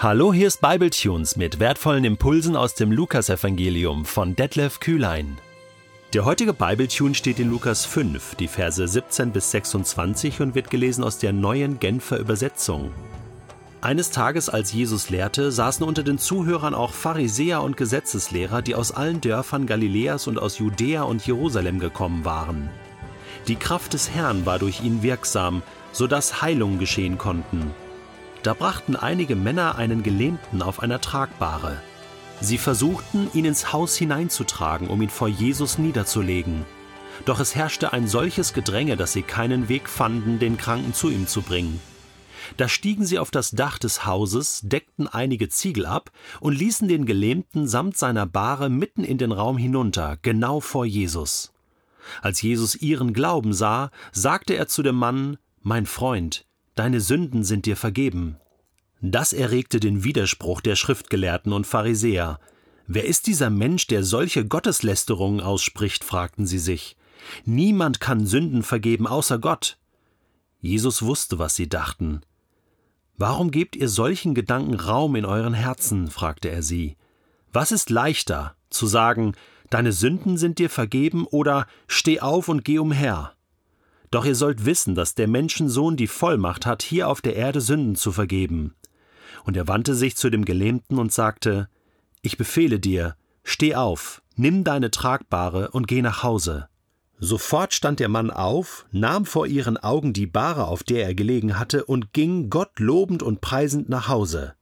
Hallo, hier ist Bibletunes mit wertvollen Impulsen aus dem Lukasevangelium von Detlef Kühlein. Der heutige Bibletune steht in Lukas 5, die Verse 17 bis 26 und wird gelesen aus der neuen Genfer Übersetzung. Eines Tages, als Jesus lehrte, saßen unter den Zuhörern auch Pharisäer und Gesetzeslehrer, die aus allen Dörfern Galiläas und aus Judäa und Jerusalem gekommen waren. Die Kraft des Herrn war durch ihn wirksam, so dass Heilungen geschehen konnten. Da brachten einige Männer einen Gelähmten auf einer Tragbare. Sie versuchten, ihn ins Haus hineinzutragen, um ihn vor Jesus niederzulegen. Doch es herrschte ein solches Gedränge, dass sie keinen Weg fanden, den Kranken zu ihm zu bringen. Da stiegen sie auf das Dach des Hauses, deckten einige Ziegel ab und ließen den Gelähmten samt seiner Bahre mitten in den Raum hinunter, genau vor Jesus. Als Jesus ihren Glauben sah, sagte er zu dem Mann Mein Freund, Deine Sünden sind dir vergeben. Das erregte den Widerspruch der Schriftgelehrten und Pharisäer. Wer ist dieser Mensch, der solche Gotteslästerungen ausspricht? fragten sie sich. Niemand kann Sünden vergeben außer Gott. Jesus wusste, was sie dachten. Warum gebt ihr solchen Gedanken Raum in euren Herzen? fragte er sie. Was ist leichter, zu sagen, deine Sünden sind dir vergeben oder steh auf und geh umher? Doch ihr sollt wissen, dass der Menschensohn die Vollmacht hat, hier auf der Erde Sünden zu vergeben. Und er wandte sich zu dem Gelähmten und sagte, Ich befehle dir, steh auf, nimm deine Tragbare und geh nach Hause. Sofort stand der Mann auf, nahm vor ihren Augen die Bahre, auf der er gelegen hatte, und ging Gott lobend und preisend nach Hause.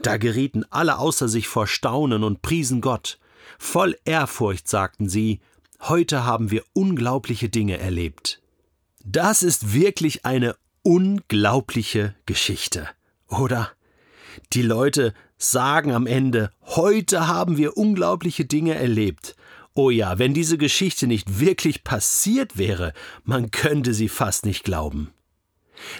Da gerieten alle außer sich vor Staunen und priesen Gott. Voll Ehrfurcht sagten sie, Heute haben wir unglaubliche Dinge erlebt. Das ist wirklich eine unglaubliche Geschichte, oder? Die Leute sagen am Ende, heute haben wir unglaubliche Dinge erlebt. Oh ja, wenn diese Geschichte nicht wirklich passiert wäre, man könnte sie fast nicht glauben.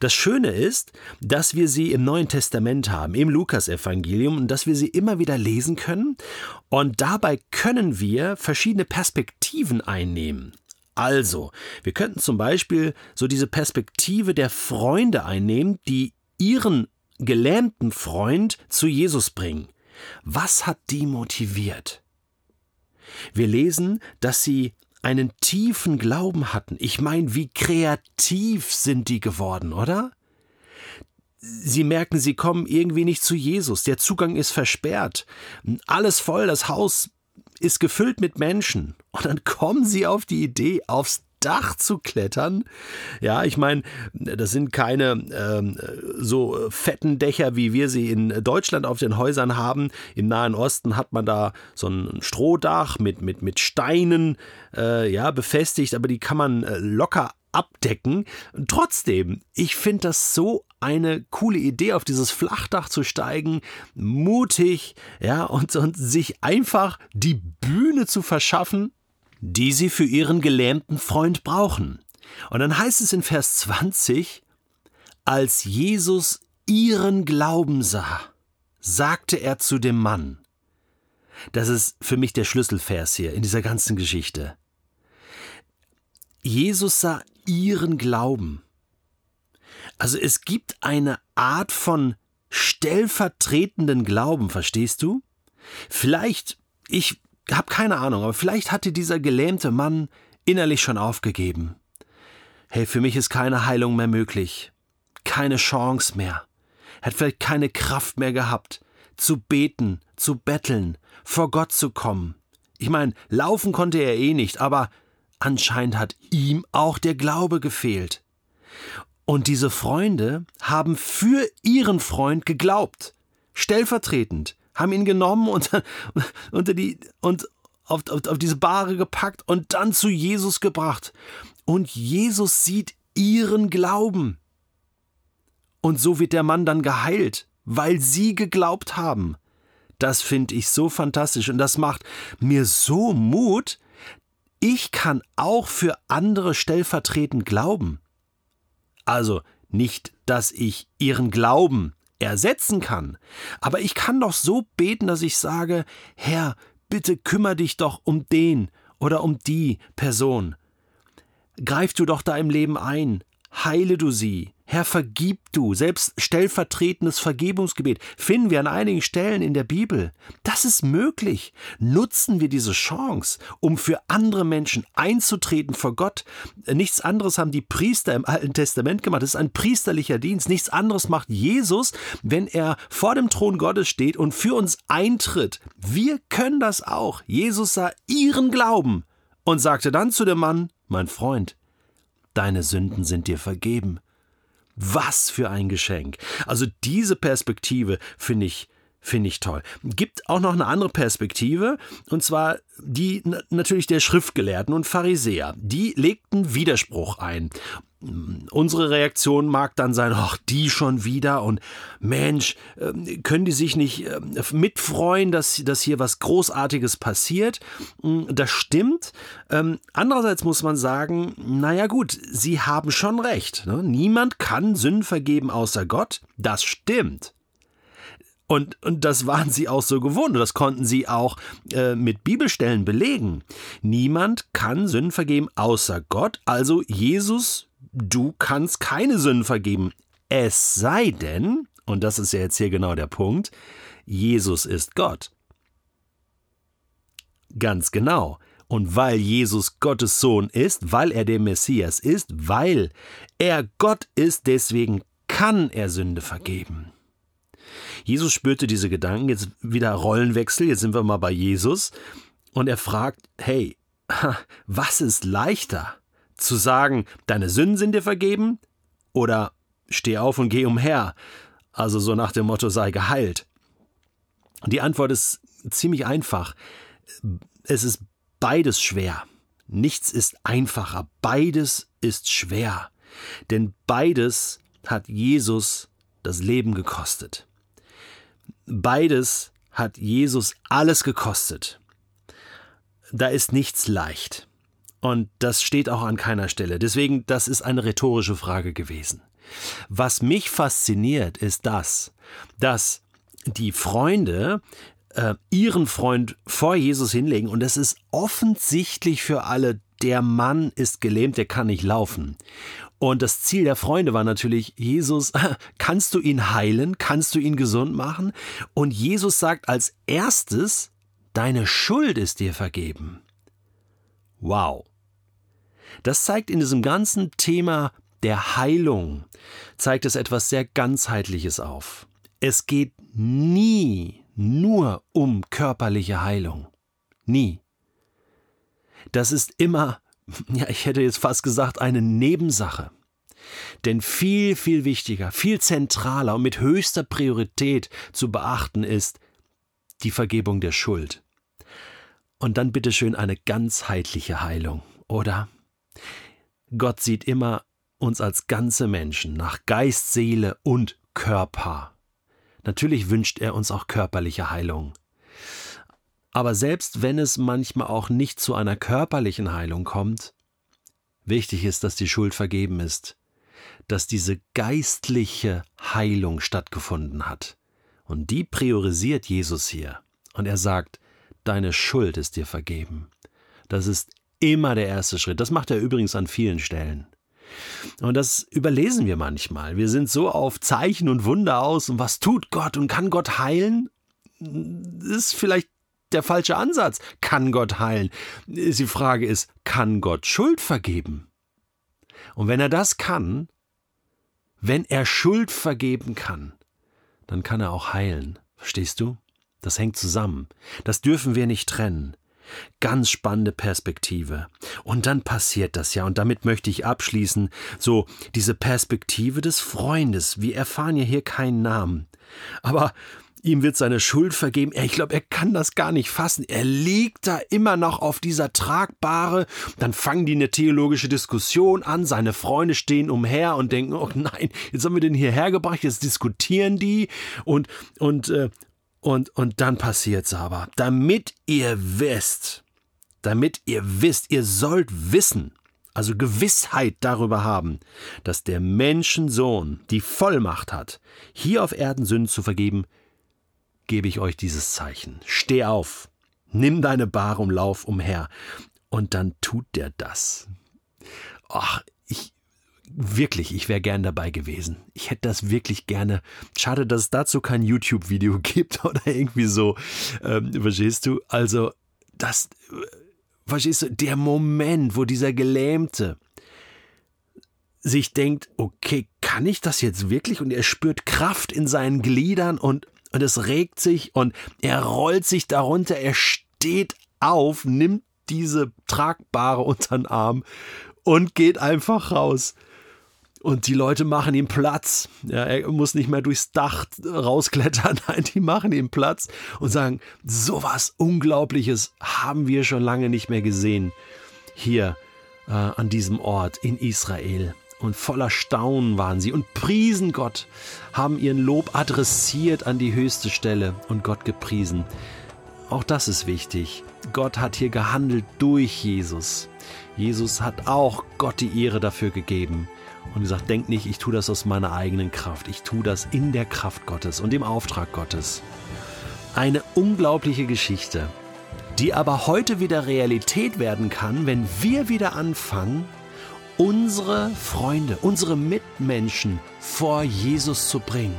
Das Schöne ist, dass wir sie im Neuen Testament haben, im Lukasevangelium, und dass wir sie immer wieder lesen können. Und dabei können wir verschiedene Perspektiven einnehmen. Also, wir könnten zum Beispiel so diese Perspektive der Freunde einnehmen, die ihren gelähmten Freund zu Jesus bringen. Was hat die motiviert? Wir lesen, dass sie einen tiefen Glauben hatten. Ich meine, wie kreativ sind die geworden, oder? Sie merken, sie kommen irgendwie nicht zu Jesus. Der Zugang ist versperrt. Alles voll, das Haus ist gefüllt mit Menschen. Und dann kommen sie auf die Idee, aufs Dach zu klettern. Ja, ich meine, das sind keine ähm, so fetten Dächer, wie wir sie in Deutschland auf den Häusern haben. Im Nahen Osten hat man da so ein Strohdach mit, mit, mit Steinen äh, ja, befestigt, aber die kann man äh, locker abdecken. Trotzdem, ich finde das so eine coole Idee, auf dieses Flachdach zu steigen, mutig, ja, und, und sich einfach die Bühne zu verschaffen, die sie für ihren gelähmten Freund brauchen. Und dann heißt es in Vers 20, als Jesus ihren Glauben sah, sagte er zu dem Mann, das ist für mich der Schlüsselvers hier in dieser ganzen Geschichte. Jesus sah ihren Glauben. Also es gibt eine Art von stellvertretenden Glauben, verstehst du? Vielleicht, ich habe keine Ahnung, aber vielleicht hatte dieser gelähmte Mann innerlich schon aufgegeben. Hey, für mich ist keine Heilung mehr möglich, keine Chance mehr. Er hat vielleicht keine Kraft mehr gehabt, zu beten, zu betteln, vor Gott zu kommen. Ich meine, laufen konnte er eh nicht, aber Anscheinend hat ihm auch der Glaube gefehlt. Und diese Freunde haben für ihren Freund geglaubt. Stellvertretend. Haben ihn genommen und unter die, und auf, auf, auf diese Bahre gepackt und dann zu Jesus gebracht. Und Jesus sieht ihren Glauben. Und so wird der Mann dann geheilt, weil sie geglaubt haben. Das finde ich so fantastisch und das macht mir so Mut, ich kann auch für andere stellvertretend glauben. Also nicht, dass ich ihren Glauben ersetzen kann, aber ich kann doch so beten, dass ich sage, Herr, bitte kümmere dich doch um den oder um die Person. Greif du doch da im Leben ein, heile du sie, Herr, vergib du, selbst stellvertretendes Vergebungsgebet finden wir an einigen Stellen in der Bibel. Das ist möglich. Nutzen wir diese Chance, um für andere Menschen einzutreten vor Gott. Nichts anderes haben die Priester im Alten Testament gemacht. Das ist ein priesterlicher Dienst. Nichts anderes macht Jesus, wenn er vor dem Thron Gottes steht und für uns eintritt. Wir können das auch. Jesus sah ihren Glauben und sagte dann zu dem Mann, mein Freund, deine Sünden sind dir vergeben. Was für ein Geschenk. Also diese Perspektive finde ich Finde ich toll. Gibt auch noch eine andere Perspektive, und zwar die natürlich der Schriftgelehrten und Pharisäer. Die legten Widerspruch ein. Unsere Reaktion mag dann sein, ach, die schon wieder und Mensch, ähm, können die sich nicht ähm, mitfreuen, dass, dass hier was Großartiges passiert? Hm, das stimmt. Ähm, andererseits muss man sagen, naja gut, sie haben schon recht. Ne? Niemand kann Sünden vergeben außer Gott. Das stimmt. Und, und das waren sie auch so gewohnt. Und das konnten sie auch äh, mit Bibelstellen belegen. Niemand kann Sünden vergeben außer Gott. Also Jesus du kannst keine Sünden vergeben. Es sei denn, und das ist ja jetzt hier genau der Punkt, Jesus ist Gott. Ganz genau. Und weil Jesus Gottes Sohn ist, weil er der Messias ist, weil er Gott ist, deswegen kann er Sünde vergeben. Jesus spürte diese Gedanken, jetzt wieder Rollenwechsel, jetzt sind wir mal bei Jesus, und er fragt, hey, was ist leichter? Zu sagen, deine Sünden sind dir vergeben oder steh auf und geh umher, also so nach dem Motto sei geheilt. Die Antwort ist ziemlich einfach. Es ist beides schwer. Nichts ist einfacher. Beides ist schwer. Denn beides hat Jesus das Leben gekostet. Beides hat Jesus alles gekostet. Da ist nichts leicht. Und das steht auch an keiner Stelle. Deswegen, das ist eine rhetorische Frage gewesen. Was mich fasziniert, ist das, dass die Freunde äh, ihren Freund vor Jesus hinlegen und es ist offensichtlich für alle, der Mann ist gelähmt, der kann nicht laufen. Und das Ziel der Freunde war natürlich, Jesus, kannst du ihn heilen? Kannst du ihn gesund machen? Und Jesus sagt als erstes, deine Schuld ist dir vergeben. Wow. Das zeigt in diesem ganzen Thema der Heilung, zeigt es etwas sehr ganzheitliches auf. Es geht nie nur um körperliche Heilung. Nie. Das ist immer, ja, ich hätte jetzt fast gesagt, eine Nebensache. Denn viel, viel wichtiger, viel zentraler und mit höchster Priorität zu beachten ist die Vergebung der Schuld. Und dann bitteschön eine ganzheitliche Heilung, oder? Gott sieht immer uns als ganze Menschen nach Geist, Seele und Körper. Natürlich wünscht er uns auch körperliche Heilung. Aber selbst wenn es manchmal auch nicht zu einer körperlichen Heilung kommt, wichtig ist, dass die Schuld vergeben ist, dass diese geistliche Heilung stattgefunden hat. Und die priorisiert Jesus hier. Und er sagt, deine Schuld ist dir vergeben. Das ist immer der erste Schritt. Das macht er übrigens an vielen Stellen. Und das überlesen wir manchmal. Wir sind so auf Zeichen und Wunder aus und was tut Gott und kann Gott heilen? Das ist vielleicht der falsche Ansatz. Kann Gott heilen? Die Frage ist, kann Gott Schuld vergeben? Und wenn er das kann, wenn er Schuld vergeben kann, dann kann er auch heilen. Verstehst du? Das hängt zusammen. Das dürfen wir nicht trennen. Ganz spannende Perspektive. Und dann passiert das ja, und damit möchte ich abschließen, so diese Perspektive des Freundes. Wir erfahren ja hier keinen Namen. Aber ihm wird seine Schuld vergeben. Ich glaube, er kann das gar nicht fassen. Er liegt da immer noch auf dieser Tragbare. Dann fangen die eine theologische Diskussion an. Seine Freunde stehen umher und denken, oh nein, jetzt haben wir den hierher gebracht, jetzt diskutieren die. Und, und äh, und, und dann passiert's aber. Damit ihr wisst, damit ihr wisst, ihr sollt wissen, also Gewissheit darüber haben, dass der Menschensohn die Vollmacht hat, hier auf Erden Sünden zu vergeben, gebe ich euch dieses Zeichen. Steh auf, nimm deine Bahre und lauf umher. Und dann tut der das. Ach, wirklich, ich wäre gern dabei gewesen. Ich hätte das wirklich gerne. Schade, dass es dazu kein YouTube-Video gibt oder irgendwie so. Ähm, verstehst du? Also, das, verstehst du, der Moment, wo dieser Gelähmte sich denkt, okay, kann ich das jetzt wirklich? Und er spürt Kraft in seinen Gliedern und, und es regt sich und er rollt sich darunter, er steht auf, nimmt diese tragbare unter den Arm und geht einfach raus. Und die Leute machen ihm Platz. Ja, er muss nicht mehr durchs Dach rausklettern. Nein, die machen ihm Platz und sagen, sowas Unglaubliches haben wir schon lange nicht mehr gesehen. Hier äh, an diesem Ort in Israel. Und voller Staunen waren sie und priesen Gott, haben ihren Lob adressiert an die höchste Stelle und Gott gepriesen. Auch das ist wichtig. Gott hat hier gehandelt durch Jesus. Jesus hat auch Gott die Ehre dafür gegeben und gesagt, denk nicht, ich tue das aus meiner eigenen Kraft. Ich tue das in der Kraft Gottes und im Auftrag Gottes. Eine unglaubliche Geschichte, die aber heute wieder Realität werden kann, wenn wir wieder anfangen, unsere Freunde, unsere Mitmenschen vor Jesus zu bringen.